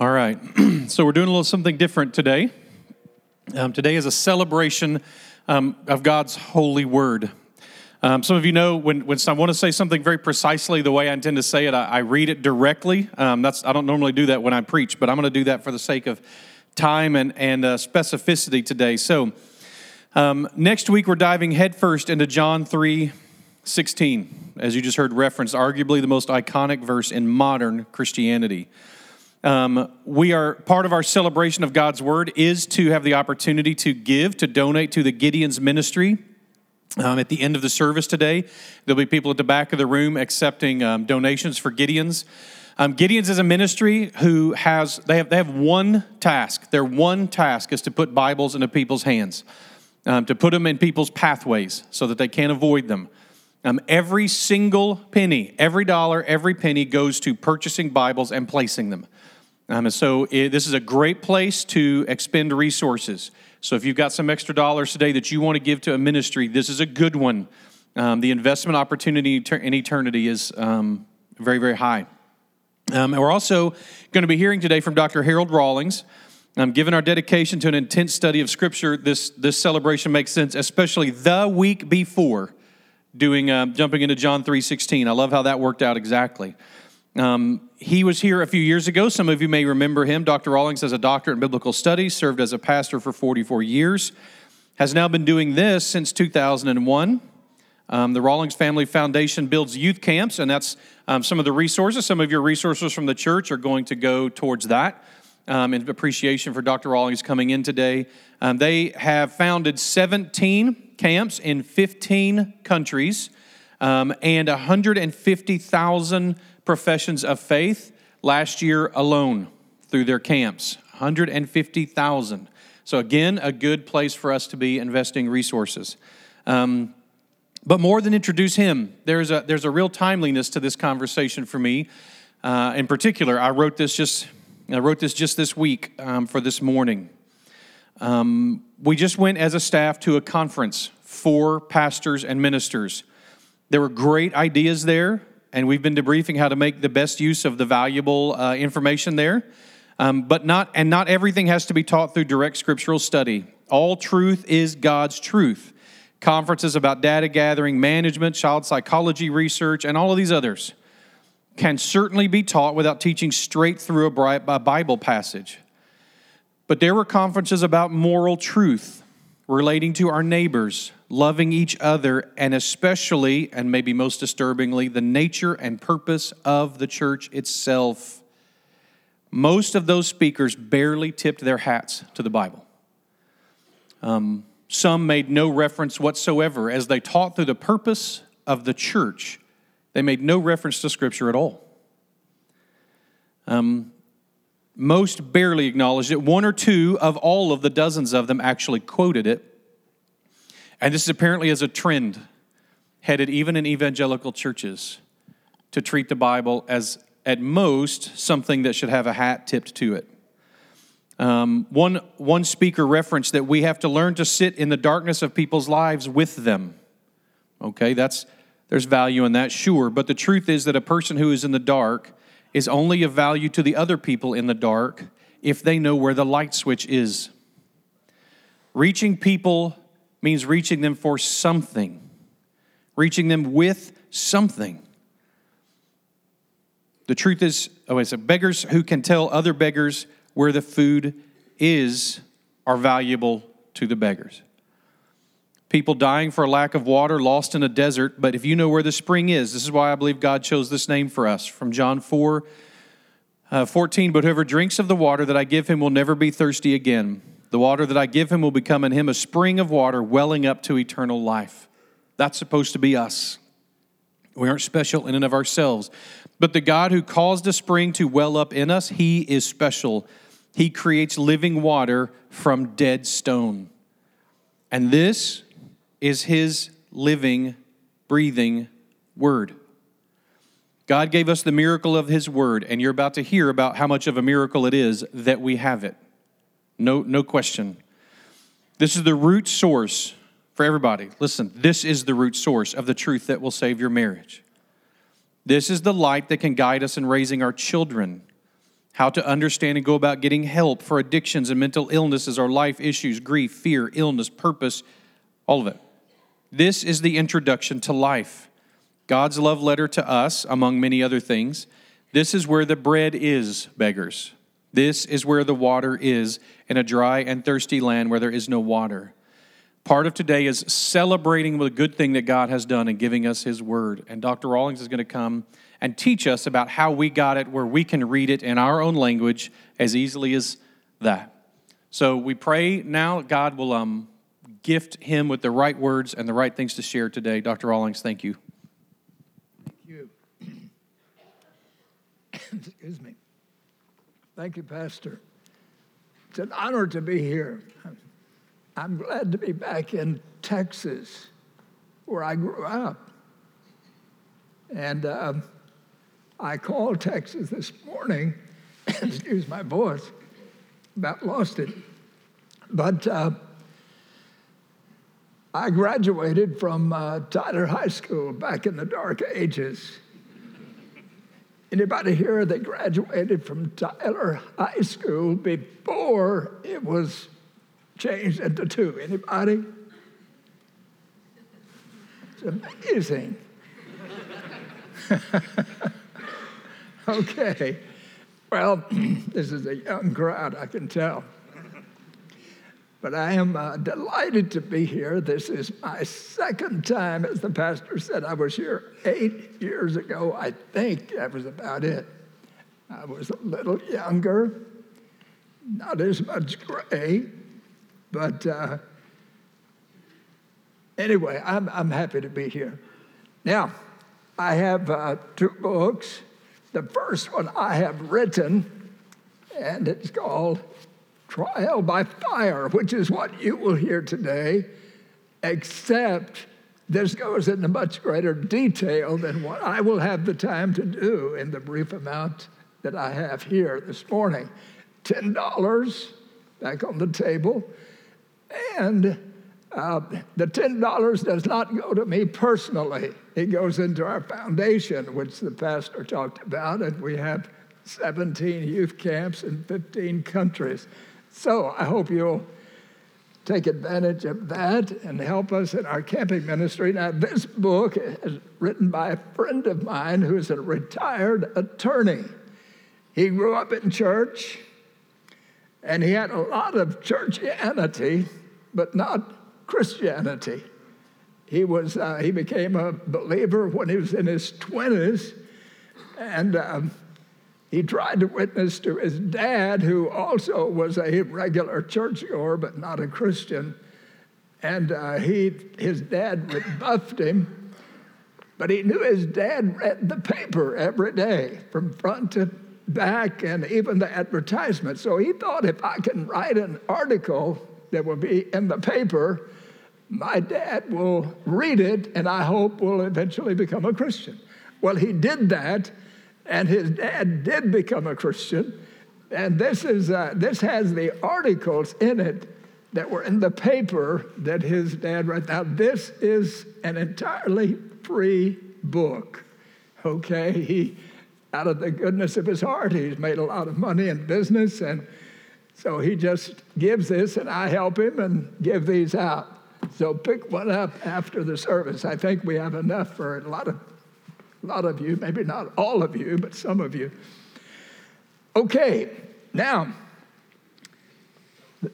All right. so we're doing a little something different today. Um, today is a celebration um, of God's holy word. Um, some of you know when, when I want to say something very precisely the way I intend to say it, I, I read it directly. Um, that's I don't normally do that when I preach, but I'm going to do that for the sake of time and, and uh, specificity today. So um, next week we're diving headfirst into John 3 16, as you just heard referenced, arguably the most iconic verse in modern Christianity. Um, we are part of our celebration of God's word is to have the opportunity to give, to donate to the Gideon's ministry. Um, at the end of the service today, there'll be people at the back of the room accepting um, donations for Gideon's. Um, Gideon's is a ministry who has they have they have one task. Their one task is to put Bibles into people's hands, um, to put them in people's pathways so that they can't avoid them. Um, every single penny, every dollar, every penny goes to purchasing Bibles and placing them. Um, and so it, this is a great place to expend resources. So if you've got some extra dollars today that you want to give to a ministry, this is a good one. Um, the investment opportunity in eternity is um, very, very high. Um, and we're also going to be hearing today from Dr. Harold Rawlings. Um, given our dedication to an intense study of Scripture, this, this celebration makes sense, especially the week before doing uh, jumping into John 3.16. I love how that worked out exactly. Um, he was here a few years ago. Some of you may remember him. Dr. Rawlings has a doctorate in biblical studies, served as a pastor for 44 years, has now been doing this since 2001. Um, the Rawlings Family Foundation builds youth camps, and that's um, some of the resources. Some of your resources from the church are going to go towards that. Um, in appreciation for Dr. Rawlings coming in today. Um, they have founded 17 camps in 15 countries um, and 150,000 professions of faith last year alone through their camps 150,000. So, again, a good place for us to be investing resources. Um, but more than introduce him, there's a, there's a real timeliness to this conversation for me. Uh, in particular, I wrote this just I wrote this just this week um, for this morning. Um, we just went as a staff to a conference for pastors and ministers. There were great ideas there and we've been debriefing how to make the best use of the valuable uh, information there. Um, but not, and not everything has to be taught through direct scriptural study. All truth is God's truth. Conferences about data gathering, management, child psychology research, and all of these others can certainly be taught without teaching straight through a Bible passage. But there were conferences about moral truth relating to our neighbors, loving each other, and especially, and maybe most disturbingly, the nature and purpose of the church itself. Most of those speakers barely tipped their hats to the Bible. Um, some made no reference whatsoever as they taught through the purpose of the church. They made no reference to Scripture at all. Um, most barely acknowledged it. One or two of all of the dozens of them actually quoted it. And this is apparently as a trend headed even in evangelical churches to treat the Bible as, at most, something that should have a hat tipped to it. Um, one, one speaker referenced that we have to learn to sit in the darkness of people's lives with them. Okay, that's, there's value in that, sure. But the truth is that a person who is in the dark is only of value to the other people in the dark if they know where the light switch is. Reaching people means reaching them for something, reaching them with something. The truth is, oh, it's beggars who can tell other beggars where the food is are valuable to the beggars. People dying for a lack of water, lost in a desert, but if you know where the spring is, this is why I believe God chose this name for us from John 4 uh, 14. But whoever drinks of the water that I give him will never be thirsty again. The water that I give him will become in him a spring of water welling up to eternal life. That's supposed to be us. We aren't special in and of ourselves. But the God who caused a spring to well up in us, he is special. He creates living water from dead stone. And this is his living, breathing word. God gave us the miracle of his word, and you're about to hear about how much of a miracle it is that we have it. No, no question. This is the root source for everybody. Listen, this is the root source of the truth that will save your marriage. This is the light that can guide us in raising our children. how to understand and go about getting help for addictions and mental illnesses or life issues, grief, fear, illness, purpose, all of it. This is the introduction to life. God's love letter to us, among many other things. This is where the bread is, beggars. This is where the water is in a dry and thirsty land where there is no water. Part of today is celebrating the good thing that God has done and giving us His Word. And Dr. Rawlings is going to come and teach us about how we got it, where we can read it in our own language as easily as that. So we pray now God will um, gift him with the right words and the right things to share today. Dr. Rawlings, thank you. Thank you. Excuse me. Thank you, Pastor. It's an honor to be here. I'm glad to be back in Texas, where I grew up. And uh, I called Texas this morning, excuse my voice, about lost it. But uh, I graduated from uh, Tyler High School back in the dark ages. Anybody here that graduated from Tyler High School before it was changed into two? Anybody? It's amazing. okay. Well, this is a young crowd, I can tell. But I am uh, delighted to be here. This is my second time, as the pastor said. I was here eight years ago. I think that was about it. I was a little younger, not as much gray, but uh, anyway, I'm, I'm happy to be here. Now, I have uh, two books. The first one I have written, and it's called Trial by Fire, which is what you will hear today, except this goes into much greater detail than what I will have the time to do in the brief amount that I have here this morning. $10 back on the table. And uh, the $10 does not go to me personally. It goes into our foundation, which the pastor talked about, and we have 17 youth camps in 15 countries. So I hope you'll take advantage of that and help us in our camping ministry. Now, this book is written by a friend of mine who is a retired attorney. He grew up in church and he had a lot of churchianity, but not Christianity. He, was, uh, he became a believer when he was in his 20s, and um, he tried to witness to his dad, who also was a regular churchgoer but not a Christian. And uh, he, his dad rebuffed him, but he knew his dad read the paper every day from front to back and even the advertisement. So he thought if I can write an article that will be in the paper, my dad will read it and I hope will eventually become a Christian. Well, he did that, and his dad did become a Christian. And this, is, uh, this has the articles in it that were in the paper that his dad wrote. Now, this is an entirely free book, okay? He, out of the goodness of his heart, he's made a lot of money in business, and so he just gives this, and I help him and give these out. So pick one up after the service. I think we have enough for a lot of, a lot of you, maybe not all of you, but some of you. Okay, now,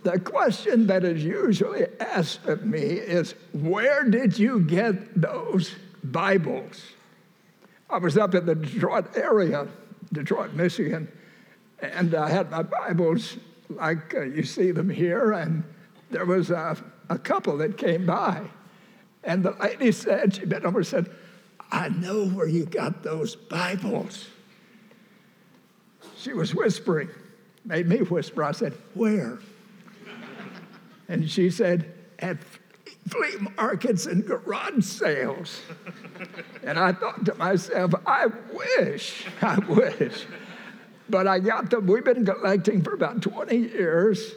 the question that is usually asked of me is where did you get those Bibles? I was up in the Detroit area, Detroit, Michigan, and I had my Bibles like uh, you see them here, and there was a a couple that came by. And the lady said, she bent over and said, I know where you got those Bibles. She was whispering, made me whisper. I said, Where? And she said, At flea markets and garage sales. and I thought to myself, I wish, I wish. But I got them, we've been collecting for about 20 years.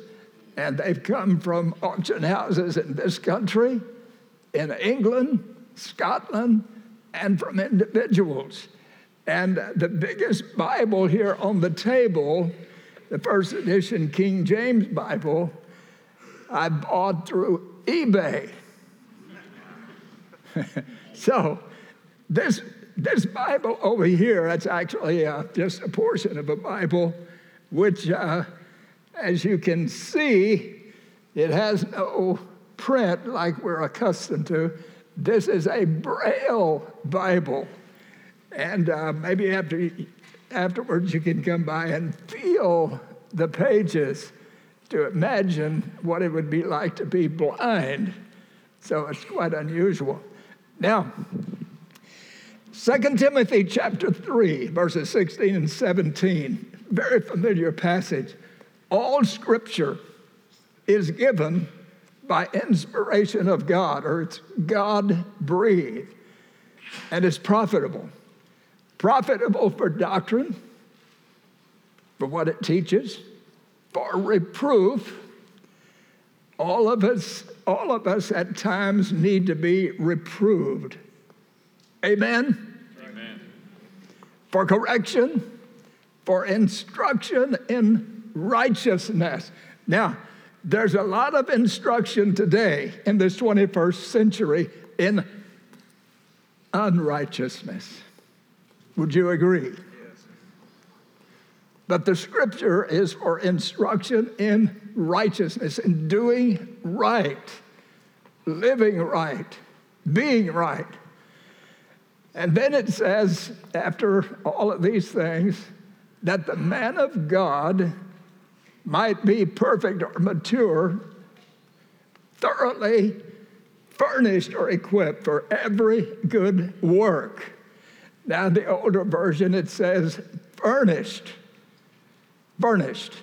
And they've come from auction houses in this country, in England, Scotland, and from individuals. And the biggest Bible here on the table, the first edition King James Bible, I bought through eBay. so this, this Bible over here, that's actually uh, just a portion of a Bible, which, uh, as you can see, it has no print like we're accustomed to. This is a Braille Bible. And uh, maybe after, afterwards you can come by and feel the pages to imagine what it would be like to be blind. So it's quite unusual. Now, 2 Timothy chapter 3, verses 16 and 17, very familiar passage. All scripture is given by inspiration of God, or it's God breathed, and it's profitable profitable for doctrine, for what it teaches, for reproof. All of us, all of us at times need to be reproved. Amen? Amen. For correction, for instruction in righteousness. Now, there's a lot of instruction today in this 21st century in unrighteousness. Would you agree? But the scripture is for instruction in righteousness, in doing right, living right, being right. And then it says, after all of these things, that the man of God might be perfect or mature, thoroughly furnished or equipped for every good work. Now, the older version, it says furnished. Furnished.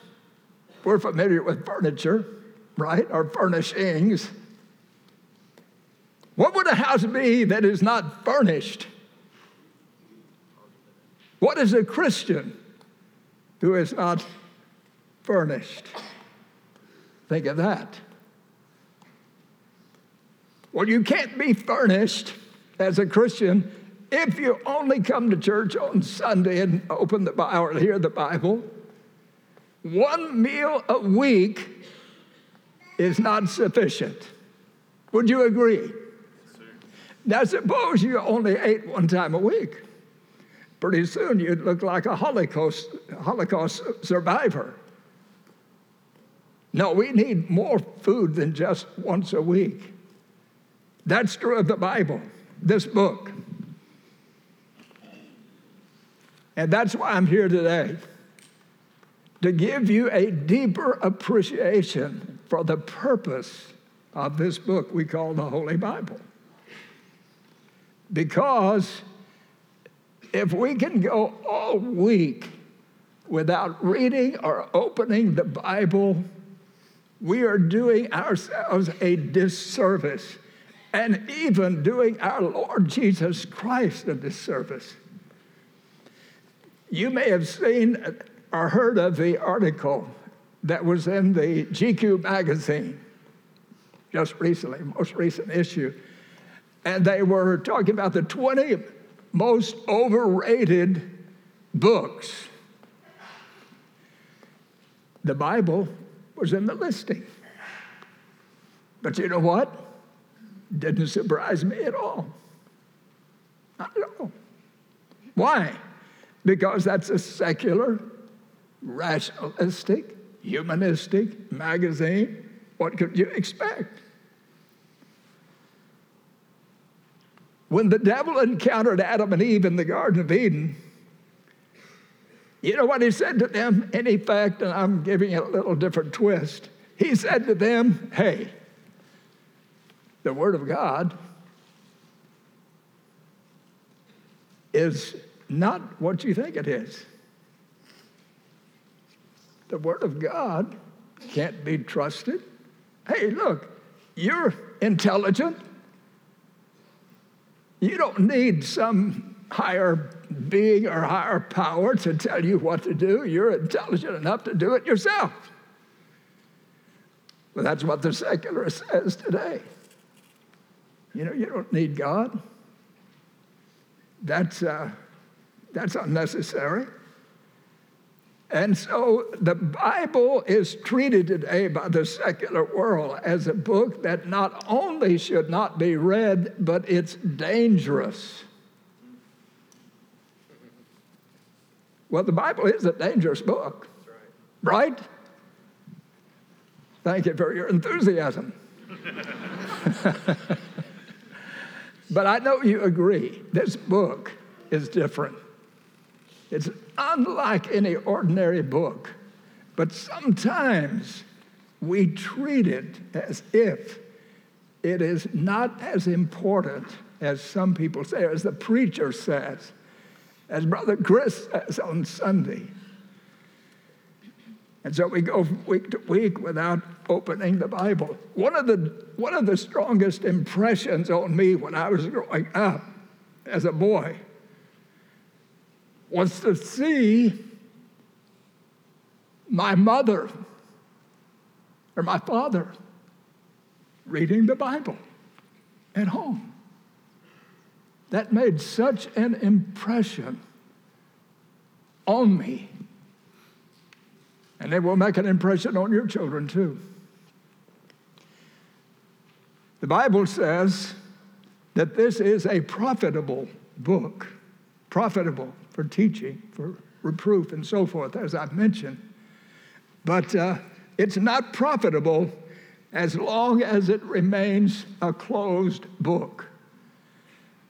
We're familiar with furniture, right? Or furnishings. What would a house be that is not furnished? What is a Christian who is not furnished? Think of that. Well, you can't be furnished as a Christian if you only come to church on Sunday and open the Bible or hear the Bible, one meal a week is not sufficient. Would you agree? now, suppose you only ate one time a week. Pretty soon you'd look like a Holocaust, Holocaust survivor. No, we need more food than just once a week. That's true of the Bible, this book. And that's why I'm here today to give you a deeper appreciation for the purpose of this book we call the Holy Bible. Because if we can go all week without reading or opening the Bible, we are doing ourselves a disservice and even doing our Lord Jesus Christ a disservice. You may have seen or heard of the article that was in the GQ magazine just recently, most recent issue. And they were talking about the 20 most overrated books. The Bible was in the listing. But you know what? Didn't surprise me at all. Not at all. Why? because that's a secular, rationalistic, humanistic magazine. What could you expect? When the devil encountered Adam and Eve in the Garden of Eden, you know what he said to them? In effect, and I'm giving it a little different twist. He said to them, Hey, the Word of God is not what you think it is. The Word of God can't be trusted. Hey, look, you're intelligent. You don't need some higher being or higher power to tell you what to do. You're intelligent enough to do it yourself. Well, that's what the secular says today. You know, you don't need God. That's, uh, That's unnecessary. And so the Bible is treated today by the secular world as a book that not only should not be read, but it's dangerous. Well, the Bible is a dangerous book, right. right? Thank you for your enthusiasm. but I know you agree, this book is different. It's unlike any ordinary book, but sometimes we treat it as if it is not as important as some people say, as the preacher says, as Brother Chris says on Sunday. And so we go from week to week without opening the Bible. One of the, one of the strongest impressions on me when I was growing up as a boy was to see my mother or my father reading the Bible at home. That made such an impression on me. And it will make an impression on your children too. The Bible says that this is a profitable book, profitable for teaching, for reproof, and so forth, as I've mentioned. But uh, it's not profitable as long as it remains a closed book.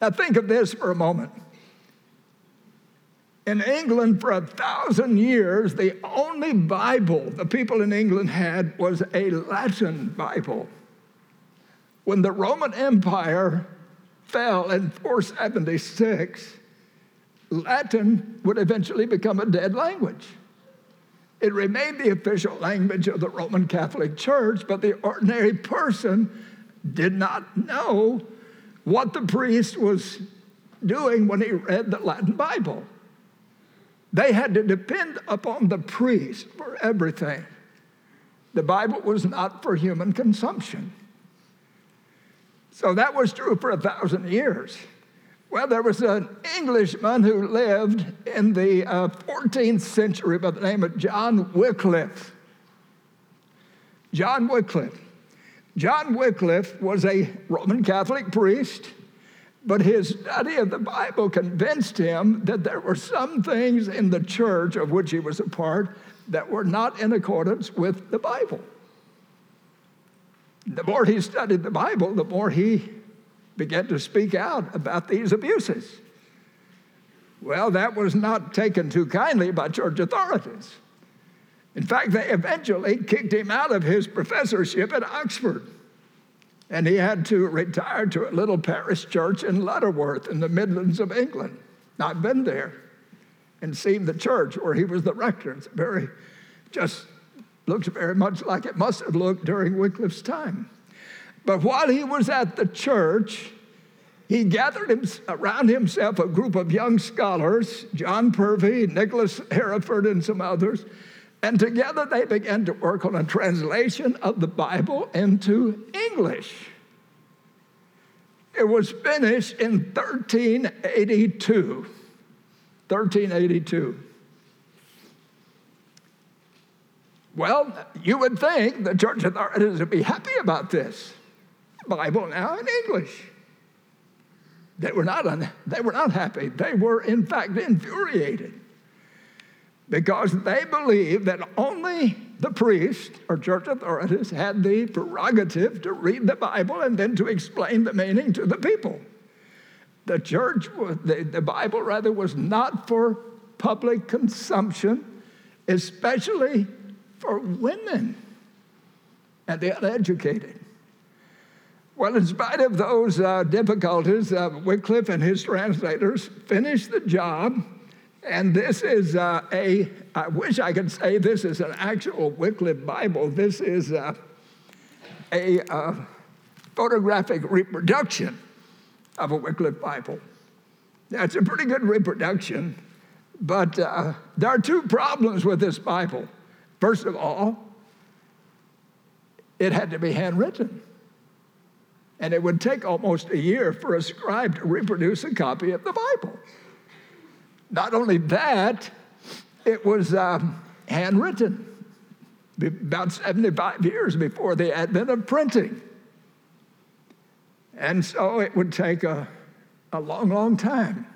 Now, think of this for a moment. In England, for a thousand years, the only Bible the people in England had was a Latin Bible. When the Roman Empire fell in 476, Latin would eventually become a dead language. It remained the official language of the Roman Catholic Church, but the ordinary person did not know what the priest was doing when he read the Latin Bible. They had to depend upon the priest for everything. The Bible was not for human consumption. So that was true for a thousand years. Well, there was an Englishman who lived in the uh, 14th century by the name of John Wycliffe. John Wycliffe. John Wycliffe was a Roman Catholic priest, but his study of the Bible convinced him that there were some things in the church of which he was a part that were not in accordance with the Bible. The more he studied the Bible, the more he began to speak out about these abuses. Well, that was not taken too kindly by church authorities. In fact, they eventually kicked him out of his professorship at Oxford. And he had to retire to a little parish church in Lutterworth in the Midlands of England. I've been there and seen the church where he was the rector. It's very, just looks very much like it must have looked during Wycliffe's time. But while he was at the church, he gathered him, around himself a group of young scholars, John Purvey, Nicholas Hereford, and some others, and together they began to work on a translation of the Bible into English. It was finished in 1382. 1382. Well, you would think the church authorities would be happy about this. Bible now in English. They were not, un- they were not happy. They were, in fact, infuriated because they believed that only the priest or church authorities had the prerogative to read the Bible and then to explain the meaning to the people. The church, the, the Bible rather, was not for public consumption, especially for women and the uneducated. Well, in spite of those uh, difficulties, uh, Wycliffe and his translators finished the job. And this is uh, a, I wish I could say this is an actual Wycliffe Bible. This is uh, a uh, photographic reproduction of a Wycliffe Bible. That's a pretty good reproduction, but uh, there are two problems with this Bible. First of all, it had to be handwritten. And it would take almost a year for a scribe to reproduce a copy of the Bible. Not only that, it was um, handwritten about 75 years before the advent of printing. And so it would take a, a long, long time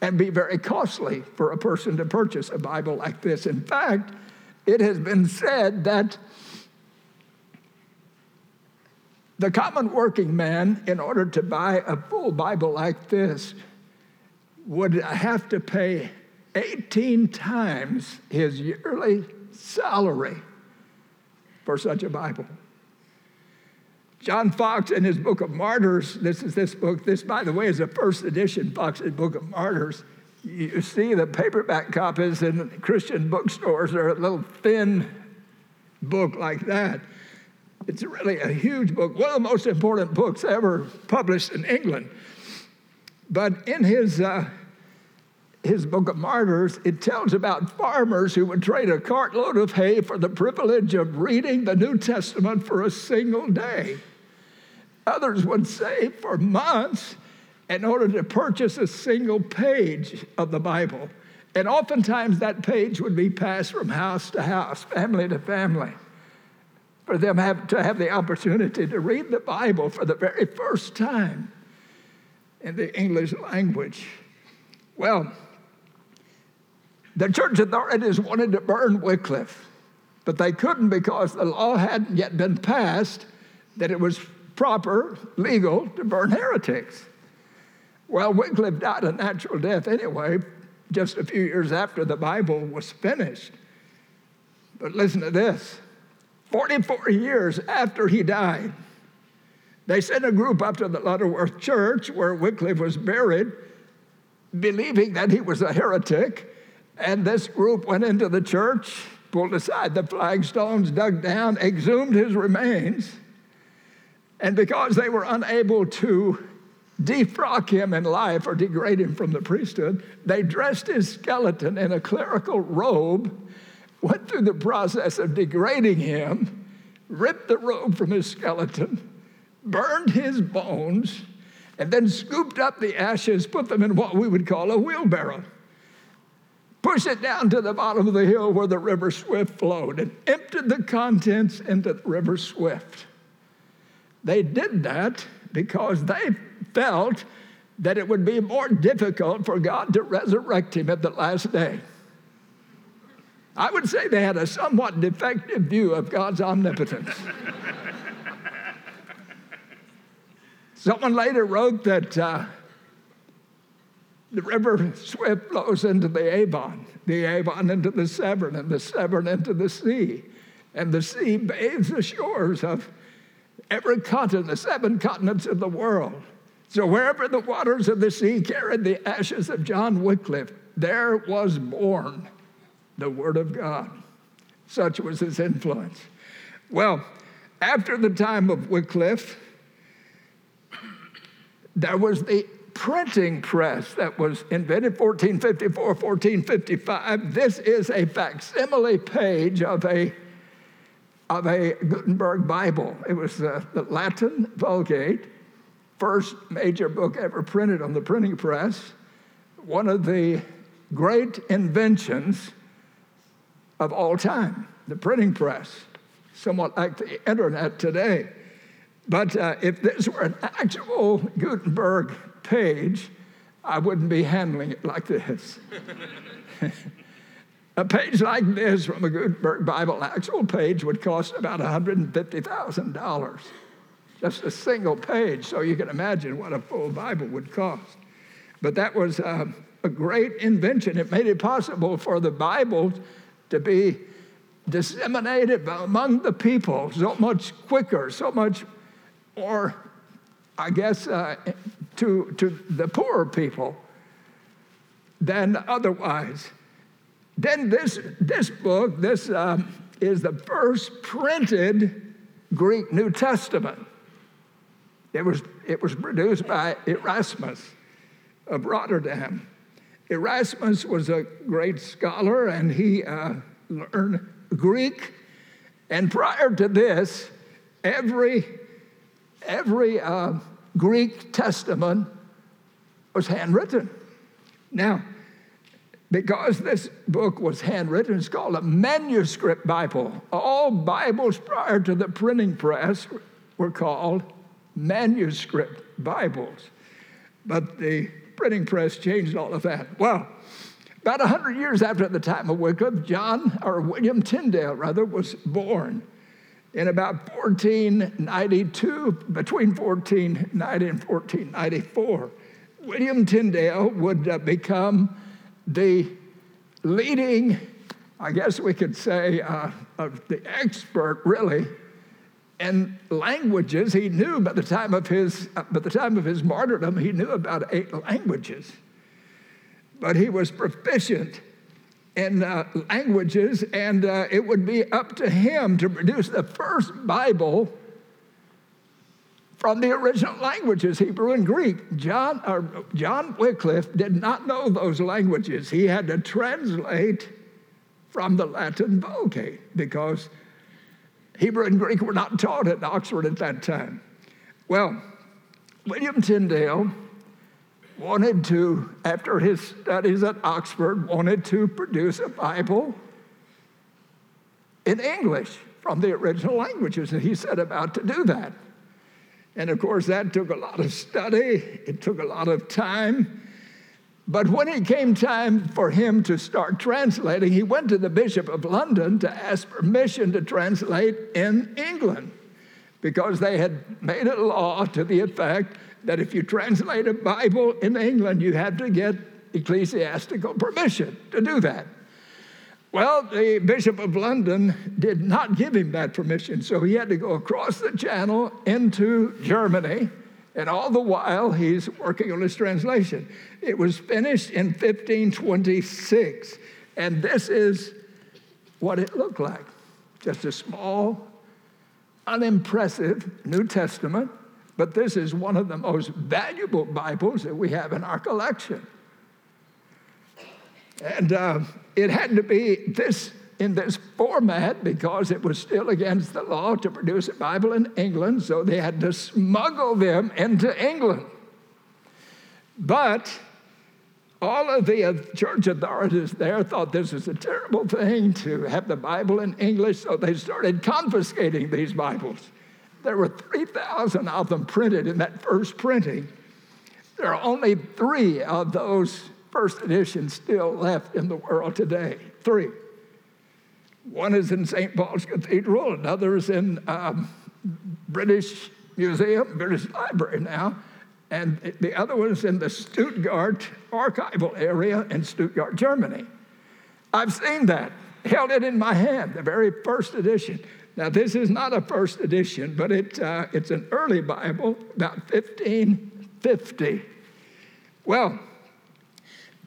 and be very costly for a person to purchase a Bible like this. In fact, it has been said that the common working man, in order to buy a full Bible like this, would have to pay 18 times his yearly salary for such a Bible. John Foxe, in his book of Martyrs, this is this book, this, by the way, is a first edition, Foxe's Book of Martyrs. You see the paperback copies in Christian bookstores are a little thin book like that. It's really a huge book, one of the most important books ever published in England. But in his, uh, his book of Martyrs, it tells about farmers who would trade a cartload of hay for the privilege of reading the New Testament for a single day. Others would save for months in order to purchase a single page of the Bible. And oftentimes that page would be passed from house to house, family to family, for them have, to have the opportunity to read the Bible for the very first time in the English language. Well, the church authorities wanted to burn Wycliffe, but they couldn't because the law hadn't yet been passed that it was proper, legal to burn heretics. Well, Wycliffe died a natural death anyway, just a few years after the Bible was finished. But listen to this 44 years after he died, they sent a group up to the Lutterworth Church where Wycliffe was buried, believing that he was a heretic. And this group went into the church, pulled aside the flagstones, dug down, exhumed his remains. And because they were unable to defrock him in life or degrade him from the priesthood, they dressed his skeleton in a clerical robe, went through the process of degrading him, ripped the robe from his skeleton, burned his bones, and then scooped up the ashes, put them in what we would call a wheelbarrow. Pushed it down to the bottom of the hill where the river Swift flowed and emptied the contents into the river Swift. They did that because they felt that it would be more difficult for God to resurrect him at the last day. I would say they had a somewhat defective view of God's omnipotence. Someone later wrote that uh, the river Swift flows into the Avon, the Avon into the Severn, and the Severn into the sea. And the sea bathes the shores of every continent, the seven continents of the world. So wherever the waters of the sea carried the ashes of John Wycliffe, there was born the Word of God. Such was his influence. Well, after the time of Wycliffe, there was the printing press that was invented 1454, 1455. This is a facsimile page of a of a Gutenberg Bible. It was the, the Latin Vulgate, first major book ever printed on the printing press, one of the great inventions of all time, the printing press, somewhat like the internet today. But uh, if this were an actual Gutenberg page, I wouldn't be handling it like this. A page like this from a Gutenberg Bible, actual page, would cost about $150,000. Just a single page, so you can imagine what a full Bible would cost. But that was uh, a great invention. It made it possible for the Bible to be disseminated among the people so much quicker, so much more, I guess, uh, to, to the poorer people than otherwise. Then this, this book, this um, is the first printed Greek New Testament. It was, it was produced by Erasmus of Rotterdam. Erasmus was a great scholar and he uh, learned Greek. And prior to this, every, every uh, Greek testament was handwritten. Now, because this book was handwritten, it's called a manuscript Bible. All Bibles prior to the printing press were called manuscript Bibles. But the printing press changed all of that. Well, about 100 years after the time of Wycliffe, John, or William Tyndale, rather, was born in about 1492, between 1490 and 1494. William Tyndale would uh, become the leading, I guess we could say, uh, the expert really in languages. He knew by the time of his uh, by the time of his martyrdom, he knew about eight languages, but he was proficient in uh, languages, and uh, it would be up to him to produce the first Bible from the original languages, Hebrew and Greek. John, or John Wycliffe did not know those languages. He had to translate from the Latin Vulgate because Hebrew and Greek were not taught at Oxford at that time. Well, William Tyndale wanted to, after his studies at Oxford, wanted to produce a Bible in English from the original languages, and he set about to do that. And of course, that took a lot of study, it took a lot of time. But when it came time for him to start translating, he went to the Bishop of London to ask permission to translate in England because they had made a law to the effect that if you translate a Bible in England, you had to get ecclesiastical permission to do that. Well, the Bishop of London did not give him that permission, so he had to go across the channel into Germany, and all the while he's working on his translation. It was finished in 1526, and this is what it looked like just a small, unimpressive New Testament, but this is one of the most valuable Bibles that we have in our collection. And uh, it had to be this in this format because it was still against the law to produce a Bible in England, so they had to smuggle them into England. But all of the church authorities there thought this was a terrible thing to have the Bible in English, so they started confiscating these Bibles. There were 3,000 of them printed in that first printing. There are only three of those first editions still left in the world today. Three. One is in St. Paul's Cathedral, another is in um, British Museum, British Library now, and the other one is in the Stuttgart archival area in Stuttgart, Germany. I've seen that, held it in my hand, the very first edition. Now, this is not a first edition, but it, uh, it's an early Bible, about 1550. Well,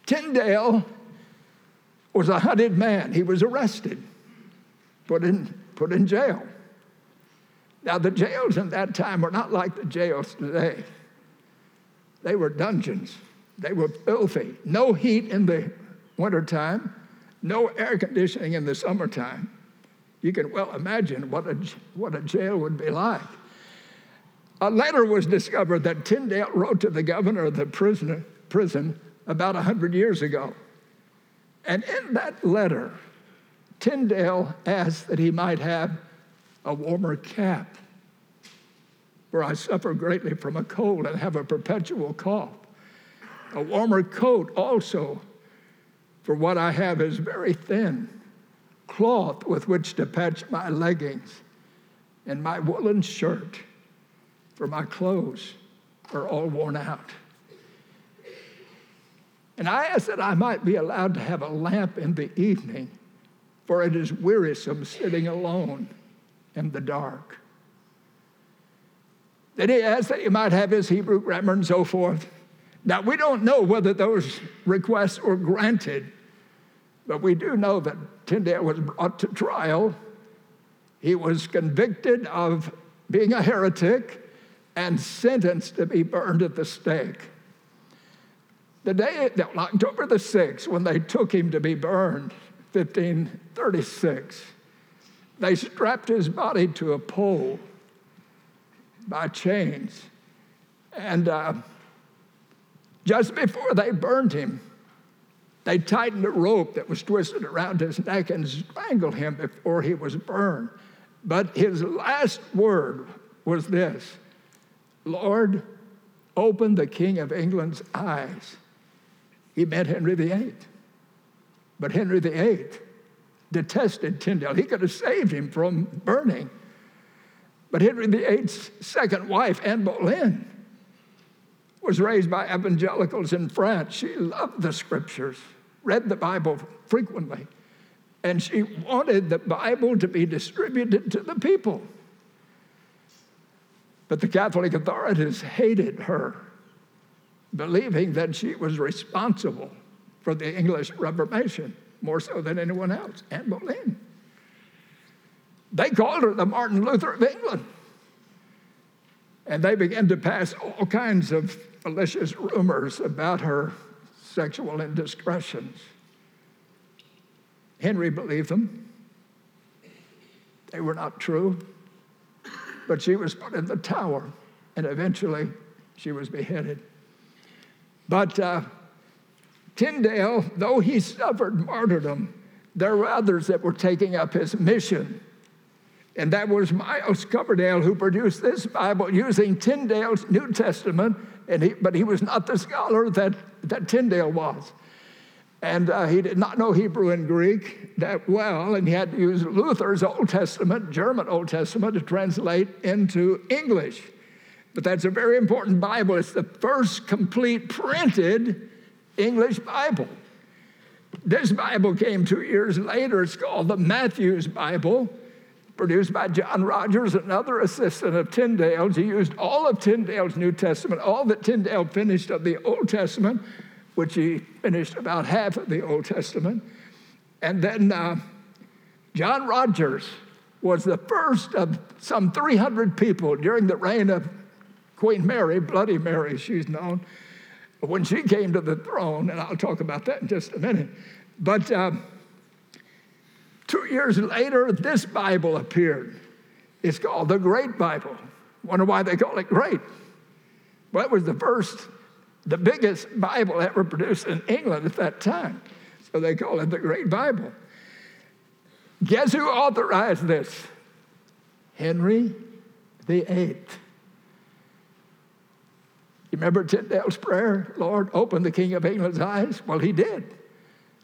Tyndale was a hunted man. He was arrested, put in, put in jail. Now, the jails in that time were not like the jails today. They were dungeons. They were filthy. No heat in the wintertime, no air conditioning in the summertime. You can well imagine what a, what a jail would be like. A letter was discovered that Tyndale wrote to the governor of the prisoner, prison about 100 years ago. And in that letter, Tyndale asked that he might have a warmer cap, for I suffer greatly from a cold and have a perpetual cough. A warmer coat also, for what I have is very thin, cloth with which to patch my leggings, and my woolen shirt, for my clothes are all worn out. And I asked that I might be allowed to have a lamp in the evening, for it is wearisome sitting alone in the dark. Then he asked that he might have his Hebrew grammar and so forth. Now, we don't know whether those requests were granted, but we do know that Tyndale was brought to trial. He was convicted of being a heretic and sentenced to be burned at the stake. The day, October the 6th, when they took him to be burned, 1536, they strapped his body to a pole by chains. And uh, just before they burned him, They tightened a rope that was twisted around his neck and strangled him before he was burned. But his last word was this Lord, open the King of England's eyes. He meant Henry VIII. But Henry VIII detested Tyndale. He could have saved him from burning. But Henry VIII's second wife, Anne Boleyn, was raised by evangelicals in France. She loved the scriptures, read the Bible frequently, and she wanted the Bible to be distributed to the people. But the Catholic authorities hated her, believing that she was responsible for the English Reformation more so than anyone else, Anne Boleyn. They called her the Martin Luther of England. And they began to pass all kinds of malicious rumors about her sexual indiscretions. Henry believed them. They were not true. But she was put in the tower, and eventually she was beheaded. But uh, Tyndale, though he suffered martyrdom, there were others that were taking up his mission. And that was Miles Coverdale who produced this Bible using Tyndale's New Testament, and he, but he was not the scholar that, that Tyndale was. And uh, he did not know Hebrew and Greek that well, and he had to use Luther's Old Testament, German Old Testament, to translate into English. But that's a very important Bible. It's the first complete printed English Bible. This Bible came two years later. It's called the Matthew's Bible produced by John Rogers, another assistant of Tyndale's. He used all of Tyndale's New Testament, all that Tyndale finished of the Old Testament, which he finished about half of the Old Testament. And then uh, John Rogers was the first of some 300 people during the reign of Queen Mary, Bloody Mary, she's known, when she came to the throne, and I'll talk about that in just a minute. But uh, Two years later, this Bible appeared. It's called the Great Bible. Wonder why they call it great? Well, it was the first, the biggest Bible ever produced in England at that time. So they call it the Great Bible. Guess who authorized this? Henry VIII. You remember Tyndale's prayer, Lord, open the King of England's eyes? Well, he did.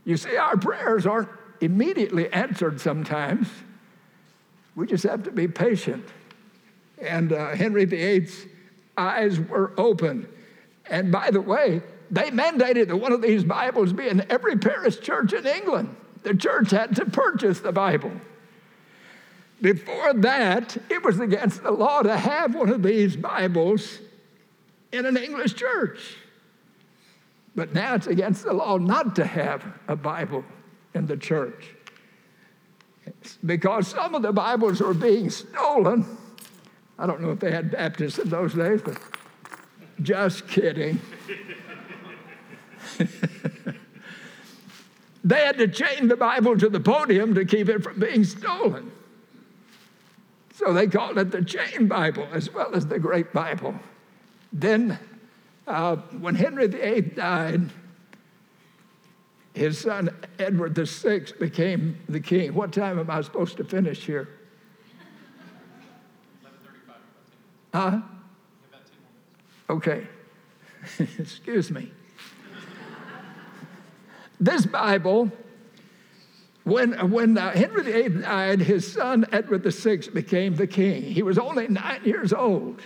You see, our prayers aren't immediately answered sometimes. We just have to be patient. And uh, Henry VIII's eyes were open. And by the way, they mandated that one of these Bibles be in every parish church in England. The church had to purchase the Bible. Before that, it was against the law to have one of these Bibles in an English church. But now it's against the law not to have a Bible in the church. Because some of the Bibles were being stolen. I don't know if they had Baptists in those days, but just kidding. they had to chain the Bible to the podium to keep it from being stolen. So they called it the chain Bible as well as the Great Bible. Then, uh, when Henry VIII died, his son Edward VI became the king. What time am I supposed to finish here? Huh? Okay. Excuse me. this Bible, when, when uh, Henry VIII died, his son Edward VI became the king. He was only nine years old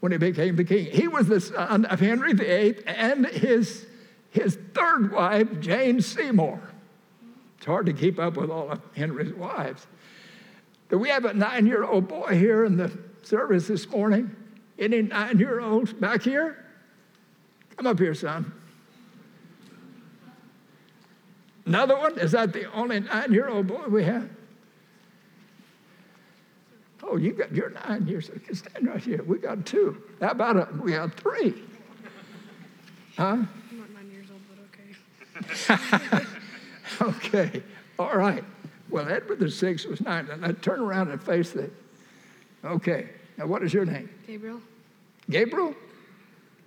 when he became the king. He was the son of Henry VIII and his his third wife, Jane Seymour. It's hard to keep up with all of Henry's wives. Do we have a nine year old boy here in the service this morning? Any nine year olds back here? Come up here, son. Another one? Is that the only nine year old boy we have? Oh, you got you're nine years. Stand right here. We got two. How about a, we have three? Huh? okay, all right. Well, Edward the Sixth was nine. Now turn around and face it. Okay, now what is your name? Gabriel. Gabriel?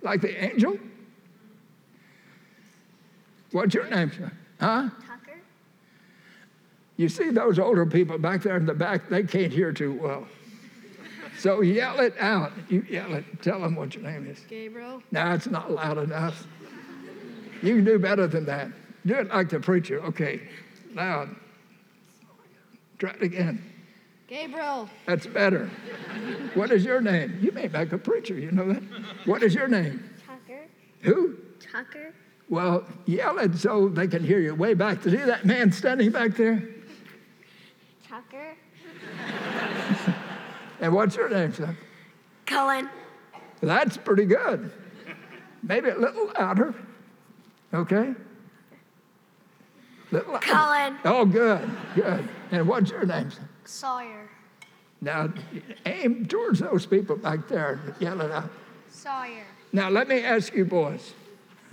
Like the angel? What's your name, sir? Huh? Tucker? You see those older people back there in the back, they can't hear too well. So yell it out. You yell it. Tell them what your name is. Gabriel? No, it's not loud enough. You can do better than that. Do it like the preacher. Okay, loud. Try it again. Gabriel? That's better. What is your name? You may make a preacher, you know that? What is your name? Tucker? Who? Tucker? Well, yell it so they can hear you way back. See that man standing back there? Tucker? And what's your name, son? Cullen? That's pretty good. Maybe a little louder. Okay? Cullen? Oh, good, good. And what's your name? Sawyer? Now, aim towards those people back there yelling out. Sawyer? Now, let me ask you, boys.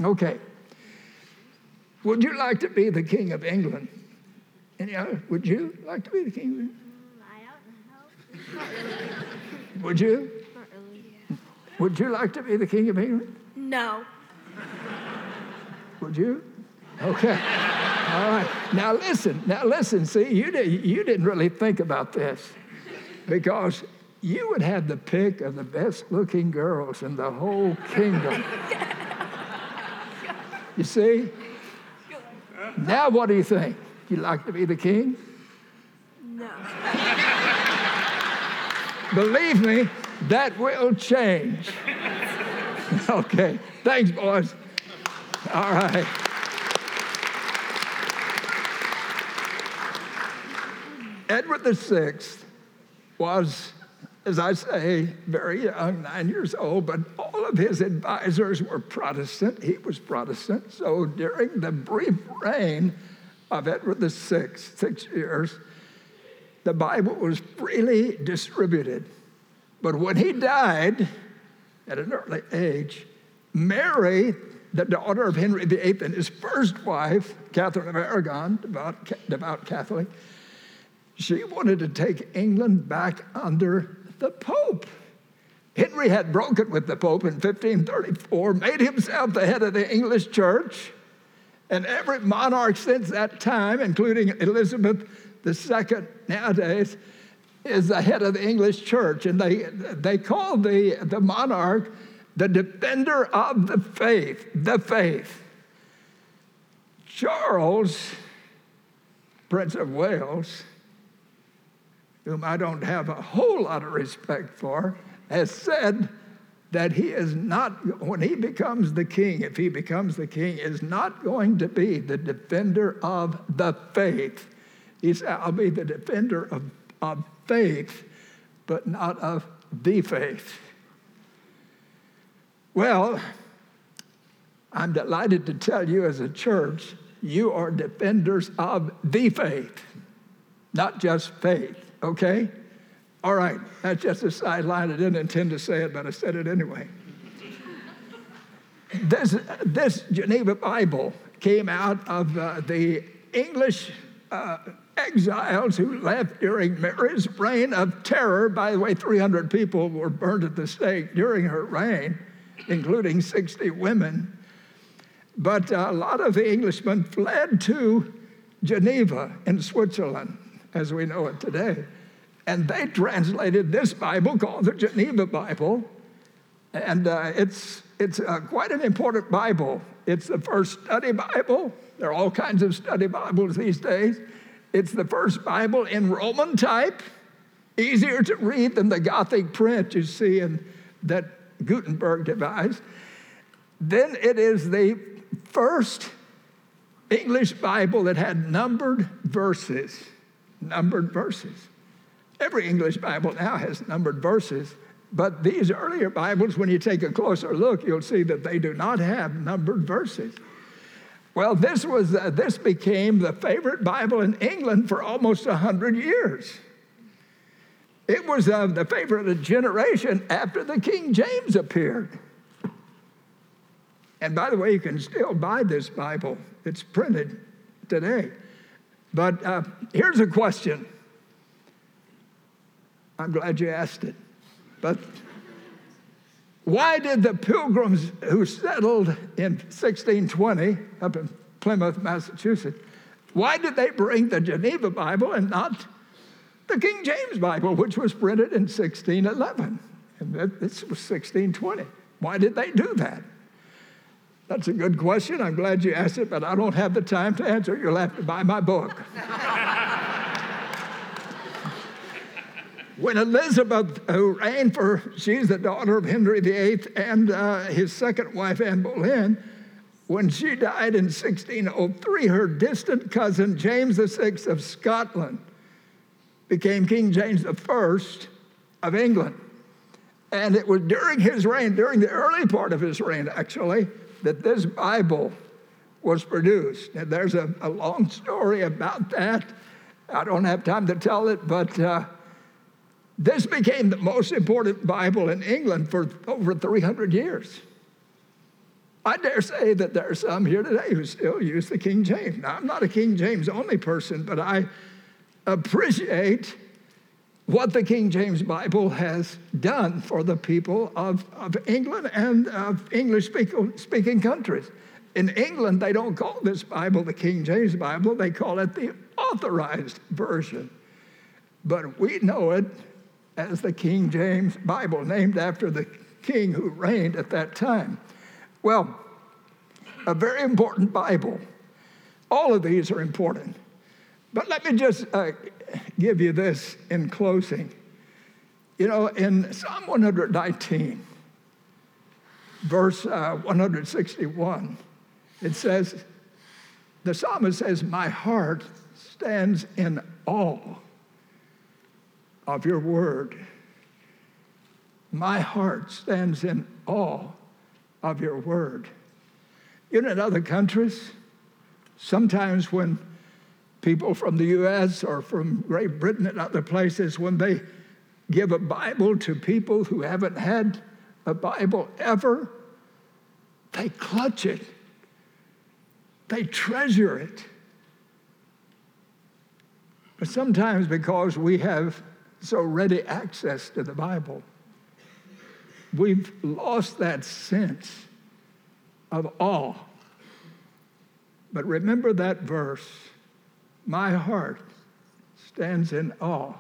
Okay. Would you like to be the King of England? Any other? Would you like to be the King of England? Mm, I don't know. Would you? Not really. Would you like to be the King of England? No. You? Okay. All right. Now listen. Now listen. See, you did, you didn't really think about this because you would have the pick of the best-looking girls in the whole kingdom. You see? Now what do you think? You like to be the king? No. Believe me, that will change. okay. Thanks, boys. All right. Edward VI was, as I say, very young, nine years old, but all of his advisors were Protestant. He was Protestant. So during the brief reign of Edward VI, six years, the Bible was freely distributed. But when he died at an early age, Mary, the daughter of Henry VIII and his first wife, Catherine of Aragon, devout, devout Catholic, she wanted to take England back under the Pope. Henry had broken with the Pope in 1534, made himself the head of the English church, and every monarch since that time, including Elizabeth II nowadays, is the head of the English church. And they, they call the, the monarch the defender of the faith, the faith. Charles, Prince of Wales, whom I don't have a whole lot of respect for, has said that he is not, when he becomes the king, if he becomes the king, is not going to be the defender of the faith. He said, I'll be the defender of, of faith, but not of the faith. Well, I'm delighted to tell you as a church, you are defenders of the faith, not just faith, okay? All right, that's just a sideline. I didn't intend to say it, but I said it anyway. this, this Geneva Bible came out of uh, the English uh, exiles who left during Mary's reign of terror. By the way, 300 people were burned at the stake during her reign, including 60 women. But uh, a lot of the Englishmen fled to Geneva in Switzerland, as we know it today. And they translated this Bible called the Geneva Bible. And uh, it's, it's uh, quite an important Bible. It's the first study Bible. There are all kinds of study Bibles these days. It's the first Bible in Roman type, easier to read than the Gothic print you see in that Gutenberg devised. Then it is the first English Bible that had numbered verses. Numbered verses. Every English Bible now has numbered verses, but these earlier Bibles, when you take a closer look, you'll see that they do not have numbered verses. Well, this, was, uh, this became the favorite Bible in England for almost 100 years. It was uh, the favorite of the generation after the King James appeared. And by the way, you can still buy this Bible, it's printed today. But uh, here's a question. I'm glad you asked it. But why did the pilgrims who settled in 1620 up in Plymouth, Massachusetts. Why did they bring the Geneva Bible and not the King James Bible, which was printed in 1611? And this was 1620. Why did they do that? That's a good question. I'm glad you asked it, but I don't have the time to answer. You'll have to buy my book. when Elizabeth, who reigned for, she's the daughter of Henry VIII and uh, his second wife, Anne Boleyn, when she died in 1603, her distant cousin, James VI of Scotland, became King James I of England. And it was during his reign, during the early part of his reign, actually, that this Bible was produced. And there's a, a long story about that. I don't have time to tell it, but uh, this became the most important Bible in England for over 300 years. I dare say that there are some here today who still use the King James. Now, I'm not a King James only person, but I appreciate what the King James Bible has done for the people of, of England and of English speaking countries. In England, they don't call this Bible the King James Bible, they call it the Authorized Version. But we know it as the King James Bible, named after the king who reigned at that time. Well, a very important Bible. All of these are important. But let me just uh, give you this in closing. You know, in Psalm 119, verse uh, 161, it says, the psalmist says, My heart stands in awe of your word. My heart stands in awe of your word. You know, in other countries, sometimes when people from the US or from Great Britain and other places, when they give a Bible to people who haven't had a Bible ever, they clutch it, they treasure it. But sometimes because we have so ready access to the Bible, we've lost that sense of awe. But remember that verse my heart stands in awe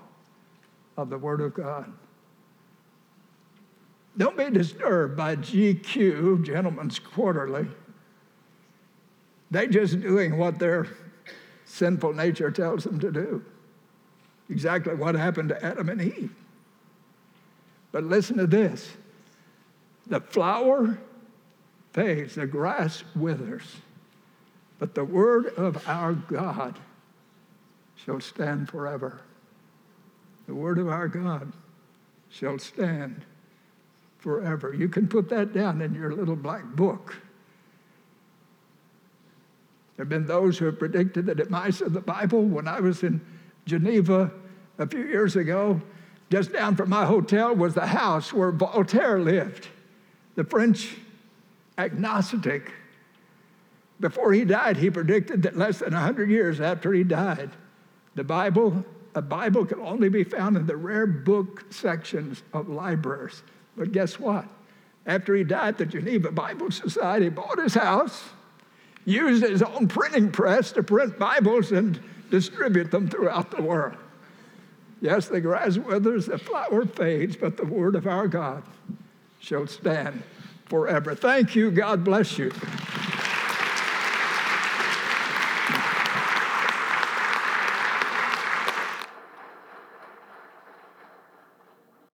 of the Word of God. Don't be disturbed by GQ, Gentlemen's Quarterly. They're just doing what their sinful nature tells them to do. Exactly what happened to Adam and Eve. But listen to this the flower fades, the grass withers, but the word of our God shall stand forever. The word of our God shall stand forever. You can put that down in your little black book. There have been those who have predicted the demise of the Bible. When I was in Geneva a few years ago, just down from my hotel was the house where Voltaire lived, the French agnostic. Before he died, he predicted that less than 100 years after he died, the Bible, a Bible could only be found in the rare book sections of libraries. But guess what? After he died, the Geneva Bible Society bought his house, used his own printing press to print Bibles and distribute them throughout the world. Yes, the grass withers, the flower fades, but the word of our God shall stand forever. Thank you. God bless you.